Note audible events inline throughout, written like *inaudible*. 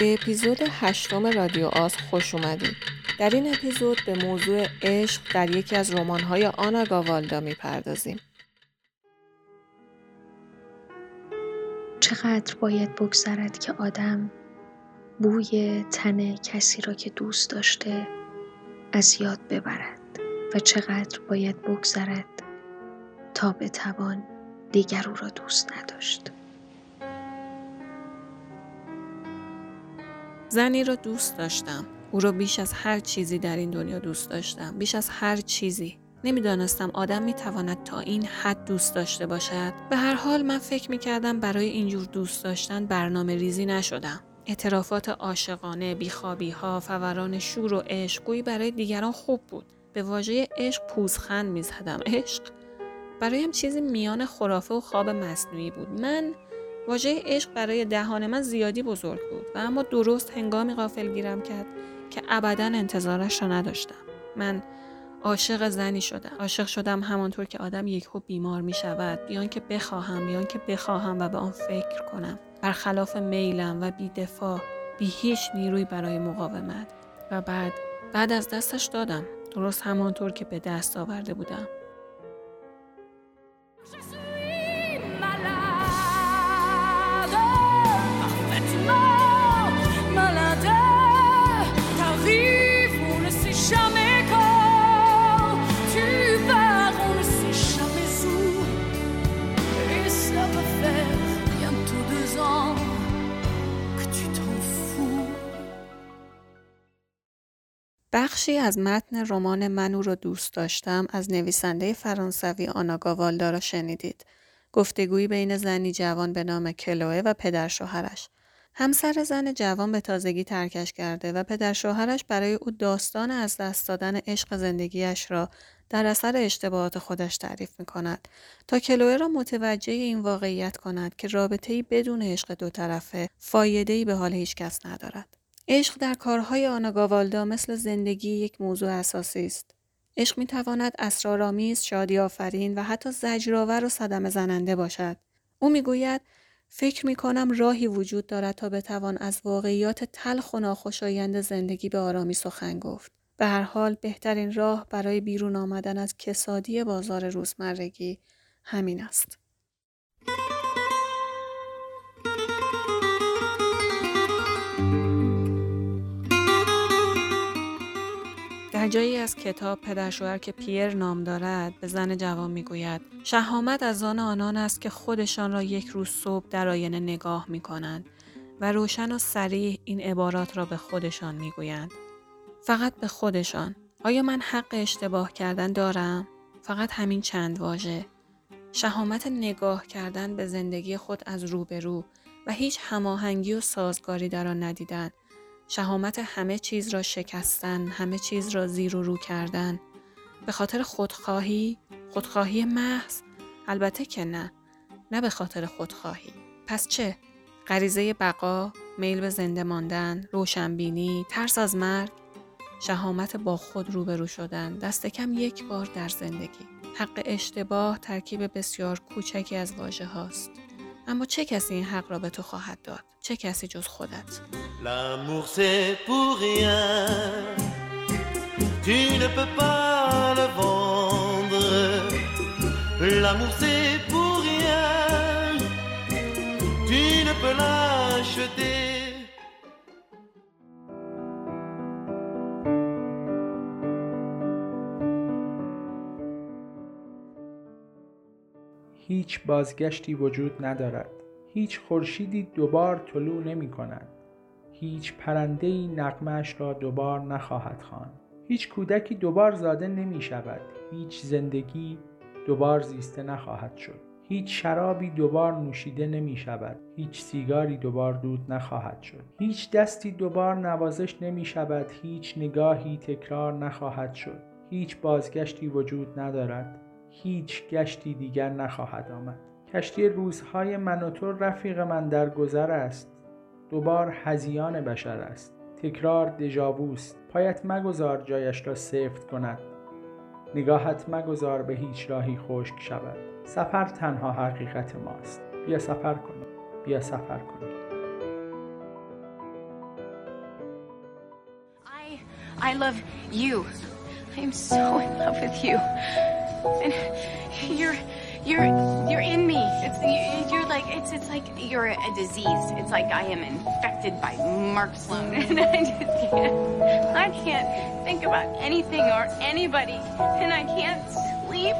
به اپیزود هشتم رادیو آز خوش اومدید. در این اپیزود به موضوع عشق در یکی از رمان‌های آنا گاوالدا می‌پردازیم. چقدر باید بگذرد که آدم بوی تن کسی را که دوست داشته از یاد ببرد و چقدر باید بگذرد تا بتوان دیگر او را دوست نداشت. زنی را دوست داشتم. او را بیش از هر چیزی در این دنیا دوست داشتم. بیش از هر چیزی. نمی‌دانستم آدم می‌تواند تا این حد دوست داشته باشد. به هر حال من فکر می‌کردم برای اینجور دوست داشتن برنامه ریزی نشدم. اعترافات عاشقانه، بیخوابی ها، فوران شور و عشقگویی برای دیگران خوب بود. به واژه عشق پوزخند می‌زدم. عشق برایم چیزی میان خرافه و خواب مصنوعی بود. من واژه عشق برای دهان من زیادی بزرگ بود و اما درست هنگامی غافل گیرم کرد که ابدا انتظارش را نداشتم. من عاشق زنی شدم. عاشق شدم همانطور که آدم یکهو بیمار می شود بیان که بخواهم بیان که بخواهم و به آن فکر کنم. برخلاف میلم و بی دفاع بی هیچ نیروی برای مقاومت و بعد بعد از دستش دادم درست همانطور که به دست آورده بودم بخشی از متن رمان منو رو دوست داشتم از نویسنده فرانسوی آناگاوالدا را شنیدید. گفتگویی بین زنی جوان به نام کلوه و پدر شوهرش. همسر زن جوان به تازگی ترکش کرده و پدر شوهرش برای او داستان از دست دادن عشق زندگیش را در اثر اشتباهات خودش تعریف می کند تا کلوه را متوجه این واقعیت کند که رابطه‌ای بدون عشق دو طرفه فایده‌ای به حال هیچ کس ندارد. عشق در کارهای آناگاوالدا مثل زندگی یک موضوع اساسی است. عشق می تواند اسرارآمیز، شادی آفرین و حتی زجرآور و صدمه زننده باشد. او می‌گوید فکر می کنم راهی وجود دارد تا بتوان از واقعیات تلخ و ناخوشایند زندگی به آرامی سخن گفت. به هر حال بهترین راه برای بیرون آمدن از کسادی بازار روزمرگی همین است. در جایی از کتاب پدرشوهر که پیر نام دارد به زن جوان می‌گوید شهامت از آن آنان است که خودشان را یک روز صبح در آینه نگاه می کنند و روشن و سریع این عبارات را به خودشان می‌گویند. فقط به خودشان. آیا من حق اشتباه کردن دارم؟ فقط همین چند واژه. شهامت نگاه کردن به زندگی خود از روبرو و هیچ هماهنگی و سازگاری در آن ندیدن. شهامت همه چیز را شکستن، همه چیز را زیر و رو کردن. به خاطر خودخواهی، خودخواهی محض، البته که نه، نه به خاطر خودخواهی. پس چه؟ غریزه بقا، میل به زنده ماندن، روشنبینی، ترس از مرگ، شهامت با خود روبرو شدن، دست کم یک بار در زندگی. حق اشتباه ترکیب بسیار کوچکی از واژه هاست. اما چه کسی این حق را به تو خواهد داد؟ چه کسی جز خودت؟ L'amour c'est pour rien Tu ne peux pas le vendre L'amour c'est pour rien هیچ بازگشتی وجود ندارد. هیچ خورشیدی دوبار طلوع نمی کند. هیچ پرندهی نقمش را دوبار نخواهد خواند. هیچ کودکی دوبار زاده نمی شود. هیچ زندگی دوبار زیسته نخواهد شد. هیچ شرابی دوبار نوشیده نمی شود. هیچ سیگاری دوبار دود نخواهد شد. هیچ دستی دوبار نوازش نمی شود. هیچ نگاهی تکرار نخواهد شد. هیچ بازگشتی وجود ندارد. هیچ گشتی دیگر نخواهد آمد. کشتی روزهای من و تو رفیق من در گذر است. دوبار هزیان بشر است. تکرار دژاووست پایت مگذار جایش را سفت کند. نگاهت مگذار به هیچ راهی خشک شود. سفر تنها حقیقت ماست. بیا سفر کنیم. بیا سفر کنیم. I love you. I am so in love with you. And you're you're you're in me. It's you're like it's it's like you're a disease. It's like I am infected by Mark Sloan, *laughs* and I just can't. I can't think about anything or anybody, and I can't sleep.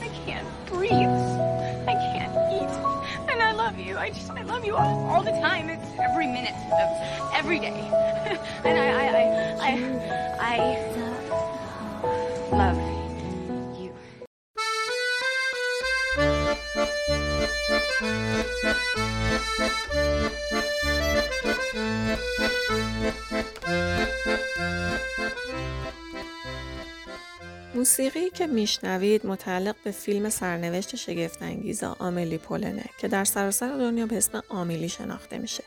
I can't breathe. I can't eat, and I love you. I just I love you all, all the time. It's every minute of every day, *laughs* and I I I I, I موسیقی که میشنوید متعلق به فیلم سرنوشت شگفتانگیز آملی پولنه که در سراسر دنیا به اسم آمیلی شناخته میشه.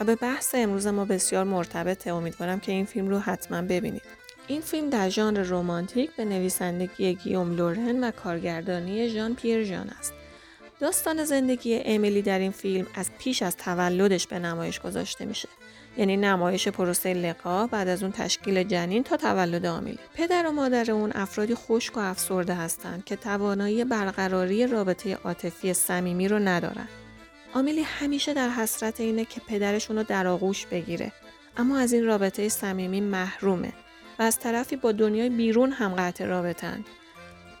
و به بحث امروز ما بسیار مرتبطه. امیدوارم که این فیلم رو حتما ببینید. این فیلم در ژانر رمانتیک به نویسندگی گیوم لورن و کارگردانی ژان پیر ژان است. داستان زندگی امیلی در این فیلم از پیش از تولدش به نمایش گذاشته میشه. یعنی نمایش پروسه لقا بعد از اون تشکیل جنین تا تولد آمیلی پدر و مادر اون افرادی خشک و افسرده هستند که توانایی برقراری رابطه عاطفی صمیمی رو ندارن. آمیلی همیشه در حسرت اینه که پدرشون رو در آغوش بگیره. اما از این رابطه صمیمی محرومه و از طرفی با دنیای بیرون هم قطع رابطن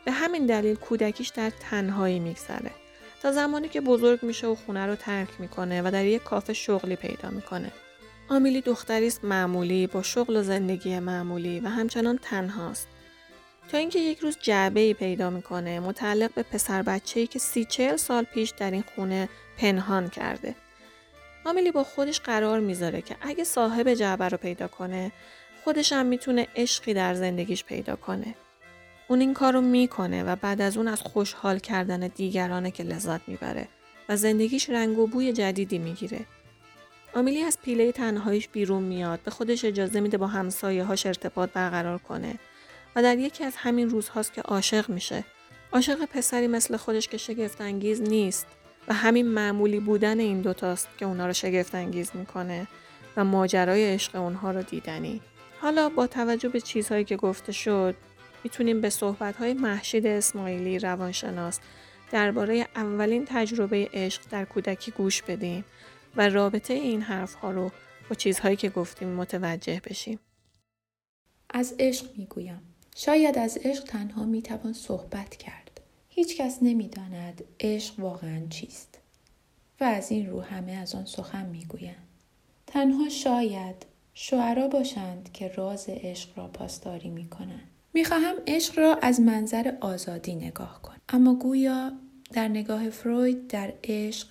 به همین دلیل کودکیش در تنهایی میگذره. تا زمانی که بزرگ میشه و خونه رو ترک می‌کنه و در یک کافه شغلی پیدا می‌کنه. آمیلی دختری است معمولی با شغل و زندگی معمولی و همچنان تنهاست تا اینکه یک روز جعبه ای پیدا می‌کنه متعلق به پسر بچه‌ای که سی چهل سال پیش در این خونه پنهان کرده. آمیلی با خودش قرار می‌ذاره که اگه صاحب جعبه رو پیدا کنه خودش هم می‌تونه عشقی در زندگیش پیدا کنه. اون این کار رو می‌کنه و بعد از اون از خوشحال کردن دیگرانه که لذت می‌بره و زندگیش رنگ و بوی جدیدی می‌گیره. آمیلی از پیله تنهاییش بیرون میاد به خودش اجازه میده با همسایه هاش ارتباط برقرار کنه و در یکی از همین روزهاست که عاشق میشه. عاشق پسری مثل خودش که شگفت انگیز نیست و همین معمولی بودن این دوتاست که اونا رو شگفت انگیز می‌کنه و ماجرای عشق اونها رو دیدنی. حالا با توجه به چیزهایی که گفته شد می‌تونیم به صحبتهای محشید اسماعیلی روانشناس درباره اولین تجربه عشق در کودکی گوش بدیم و رابطه این حرف ها رو با چیزهایی که گفتیم متوجه بشیم. از عشق می‌گویم. شاید از عشق تنها می‌توان صحبت کرد. هیچ کس نمی‌داند عشق واقعا چیست. و از این رو همه از آن سخن می‌گویند. تنها شاید شعرا باشند که راز عشق را پاسداری می کنند. می خواهم عشق را از منظر آزادی نگاه کنم. اما گویا در نگاه فروید در عشق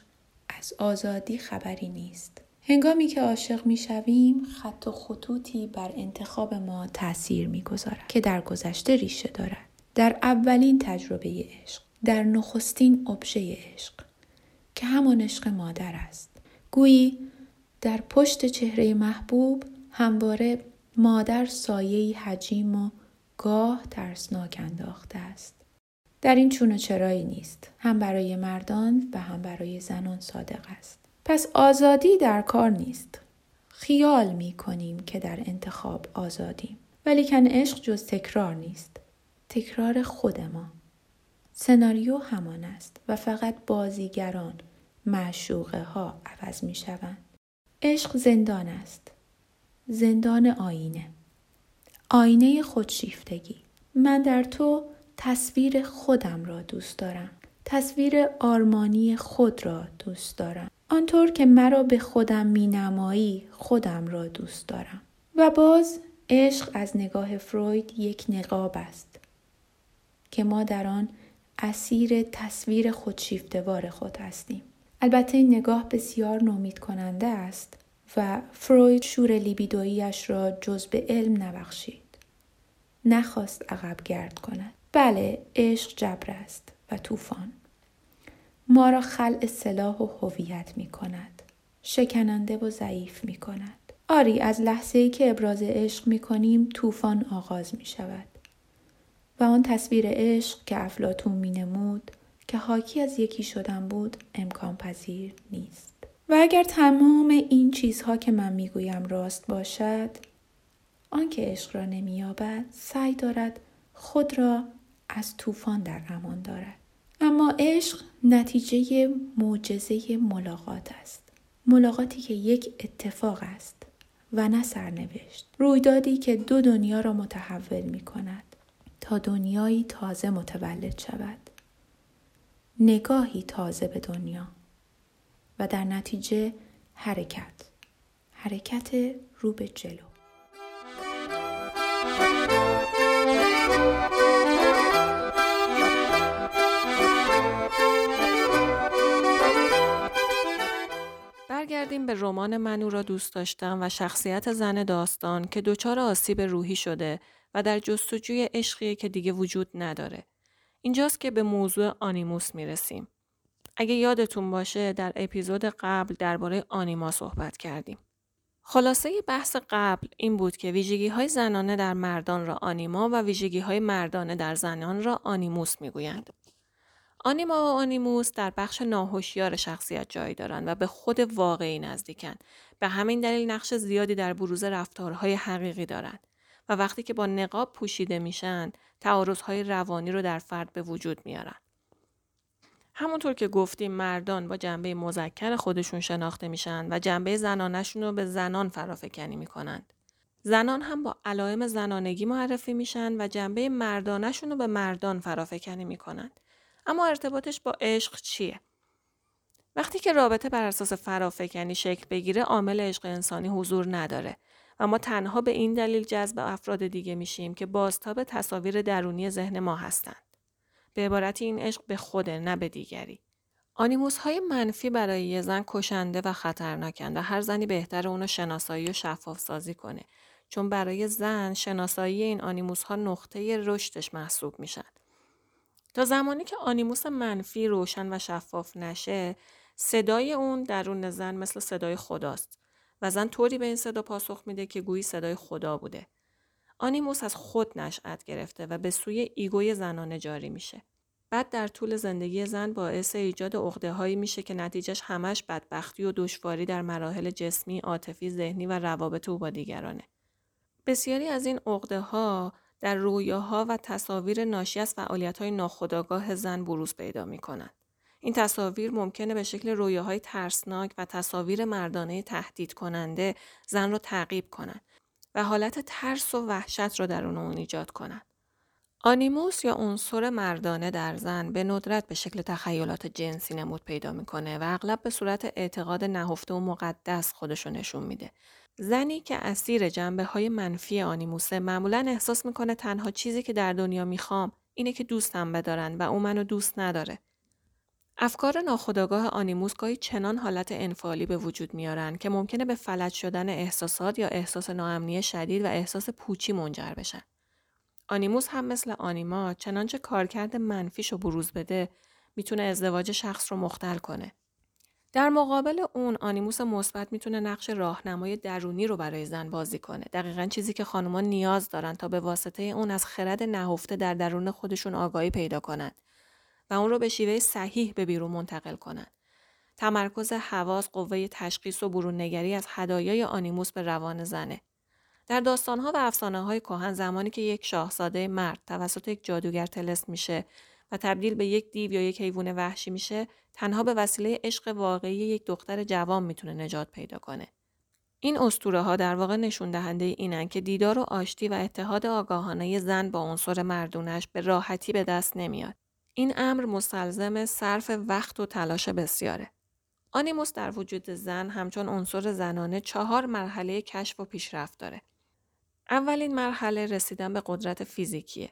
از آزادی خبری نیست. هنگامی که عاشق می شویم خط و خطوطی بر انتخاب ما تأثیر می گذارد که در گذشته ریشه دارد. در اولین تجربه عشق. در نخستین ابژه عشق که همان عشق مادر است. گویی در پشت چهره محبوب همواره مادر سایه حجیم و گاه ترسناک انداخته است. در این چون و چرایی نیست. هم برای مردان و هم برای زنان صادق است. پس آزادی در کار نیست. خیال می کنیم که در انتخاب آزادیم. ولیکن عشق جز تکرار نیست. تکرار خود ما. سناریو همان است و فقط بازیگران معشوقه ها عوض می شوند. عشق زندان است. زندان آینه. آینه خودشیفتگی. من در تو تصویر خودم را دوست دارم. تصویر آرمانی خود را دوست دارم. آنطور که مرا به خودم می نمایی خودم را دوست دارم. و باز عشق از نگاه فروید یک نقاب است که ما در آن اسیر تصویر خودشیفتوار خود هستیم. البته این نگاه بسیار نومید کننده است و فروید شور لیبیدویش را جز به علم نبخشید. نخواست عقب گرد کند. بله عشق جبر است و طوفان. ما را خلع سلاح و هویت می کند. شکننده و ضعیف می کند. آری از لحظه ای که ابراز عشق می کنیم طوفان آغاز می شود. و آن تصویر عشق که افلاتون می نمود که حاکی از یکی شدن بود امکان پذیر نیست. و اگر تمام این چیزها که من می‌گویم راست باشد آنکه عشق را نمییابد سعی دارد خود را از طوفان در امان دارد. اما عشق نتیجه معجزه ملاقات است. ملاقاتی که یک اتفاق است و نه سرنوشت. رویدادی که دو دنیا را متحول می کند تا دنیایی تازه متولد شود. نگاهی تازه به دنیا و در نتیجه حرکت. حرکت رو به جلو. برگردیم به رمان منو را دوست داشتم و شخصیت زن داستان که دچار آسیب روحی شده و در جستجوی عشقی که دیگه وجود نداره. اینجاست که به موضوع آنیموس می‌رسیم. اگه یادتون باشه در اپیزود قبل درباره آنیما صحبت کردیم. خلاصه بحث قبل این بود که ویژگی های زنانه در مردان را آنیما و ویژگی های مردانه در زنان را آنیموس می‌گویند. آنیما و آنیموس در بخش ناهوشیار شخصیت جای دارند و به خود واقعی نزدیکند. به همین دلیل نقش زیادی در بروز رفتارهای حقیقی دارند و وقتی که با نقاب پوشیده میشن تعارضهای روانی رو در فرد به وجود میارن. همونطور که گفتیم مردان با جنبه مذکر خودشون شناخته میشن و جنبه زنانشون رو به زنان فرافکنی می‌کنند. زنان هم با علائم زنانگی معرفی میشن و جنبه مردانشون رو به مردان فرافکنی می‌کنند. اما ارتباطش با عشق چیه؟ وقتی که رابطه بر اساس فرافکنی شکل بگیره عامل عشق انسانی حضور نداره و ما تنها به این دلیل جذب افراد دیگه میشیم که بازتاب تصاویر درونی ذهن ما هستند. به عبارتی این عشق به خوده نه به دیگری. آنیموس های منفی برای یه زن کشنده و خطرناکند و هر زنی بهتر اونو شناسایی و شفاف سازی کنه چون برای زن شناسایی این آنیموس ها نقطه رشدش محسوب میشن. تا زمانی که آنیموس منفی روشن و شفاف نشه صدای اون درون زن مثل صدای خداست و زن طوری به این صدا پاسخ میده که گویی صدای خدا بوده. آنیموس از خود نشأت گرفته و به سوی ego ی زنانه جاری میشه. بعد در طول زندگی زن باعث ایجاد عقده هایی میشه که نتیجهش همش بدبختی و دشواری در مراحل جسمی، عاطفی، ذهنی و روابط او با دیگرانه. بسیاری از این عقده ها در رویاها و تصاویر ناشی از فعالیت های ناخودآگاه زن بروز پیدا می کنند. این تصاویر ممکنه به شکل رویاهای ترسناک و تصاویر مردانه تهدید کننده زن را تعقیب کنند و حالت ترس و وحشت را در اون ایجاد کنند. آنیموس یا عنصر مردانه در زن به ندرت به شکل تخیلات جنسی نمود پیدا می‌کنه و اغلب به صورت اعتقاد نهفته و مقدس خودشو نشون میده زنی که اسیر جنبه های منفی آنیموسه معمولا احساس می‌کنه تنها چیزی که در دنیا می‌خوام اینه که دوستم بدارن و او منو دوست نداره. افکار ناخودآگاه آنیموس گاهی چنان حالت انفعالی به وجود میارن که ممکنه به فلج شدن احساسات یا احساس ناامنی شدید و احساس پوچی منجر بشن. آنیموس هم مثل آنیما چنانچه کارکرد منفیشو بروز بده می‌تونه ازدواج شخص رو مختل کنه. در مقابل اون آنیموس مثبت می‌تونه نقش راهنمای درونی رو برای زن بازی کنه. دقیقا چیزی که خانوما نیاز دارن تا به واسطه اون از خرد نهفته در درون خودشون آگاهی پیدا کنند و اون رو به شیوه صحیح به بیرون منتقل کنند. تمرکز حواس قوه تشخیص و برون نگری از هدایای آنیموس به روان زنه. در داستانها و افسانه های کهن زمانی که یک شاهزاده مرد توسط یک جادوگر تلس میشه و تبدیل به یک دیو یا یک حیوان وحشی میشه تنها به وسیله عشق واقعی یک دختر جوان می‌تونه نجات پیدا کنه. این اسطوره ها در واقع نشون دهنده اینن که دیدار و آشتی و اتحاد آگاهانه زن با عنصر مردونش به راحتی به دست نمیاد. این امر مستلزم صرف وقت و تلاش بسیاره. آنیموس در وجود زن همچون عنصر زنانه چهار مرحله کشف و پیشرفت داره. اولین مرحله رسیدن به قدرت فیزیکیه.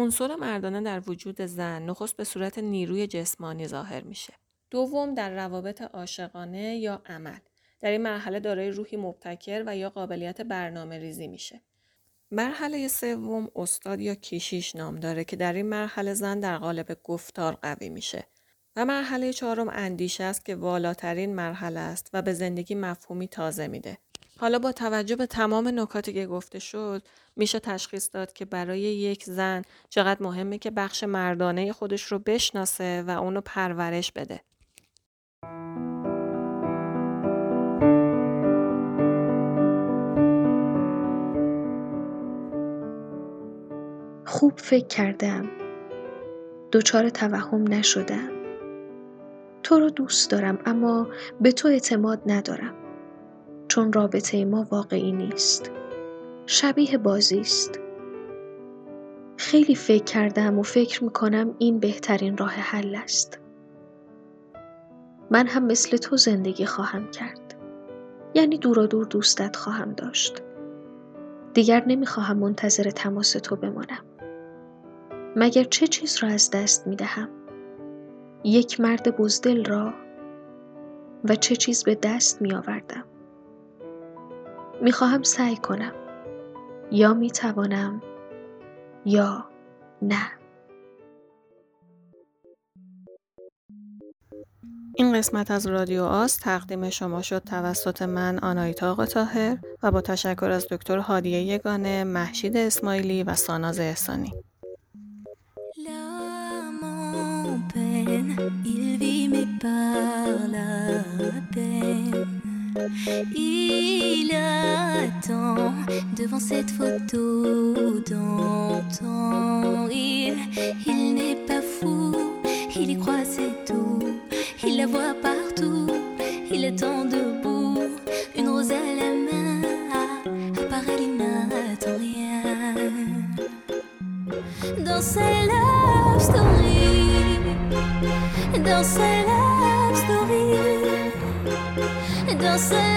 عنصر مردانه در وجود زن نخست به صورت نیروی جسمانی ظاهر میشه. دوم در روابط عاشقانه یا عمل. در این مرحله دارای روحی مبتکر و یا قابلیت برنامه ریزی میشه. مرحله سوم استاد یا کیشیش نام داره که در این مرحله زن در قالب گفتار قوی میشه. و مرحله چهارم اندیشه است که والاترین مرحله است و به زندگی مفهومی تازه میده. حالا با توجه به تمام نکاتی که گفته شد میشه تشخیص داد که برای یک زن چقدر مهمه که بخش مردانه خودش رو بشناسه و اونو پرورش بده. خوب فکر کردم. دچار توهم نشدم. تو رو دوست دارم اما به تو اعتماد ندارم. چون رابطه ما واقعی نیست. شبیه بازی است. خیلی فکر کردم و فکر می‌کنم این بهترین راه حل است. من هم مثل تو زندگی خواهم کرد. یعنی دور دور دوستت خواهم داشت. دیگر نمی‌خواهم منتظر تماس تو بمانم. مگر چه چیز را از دست می‌دهم؟ یک مرد بزدل را و چه چیز به دست می آوردم می خواهم سعی کنم یا می توانم یا نه این قسمت از رادیو آس تقدیم شما شد توسط من آنایتا قطاهر و با تشکر از دکتر هادیه یگانه، محشید اسماعیلی و ساناز احسانی. il vit mais. Il attend devant cette photo d'antan. Il, il n'est pas fou, il y croit c'est tout. Il la voit partout, il attend debout, une rose à la main. Apparaît, il n'attend rien. Dans sa love story, dans sa no sé.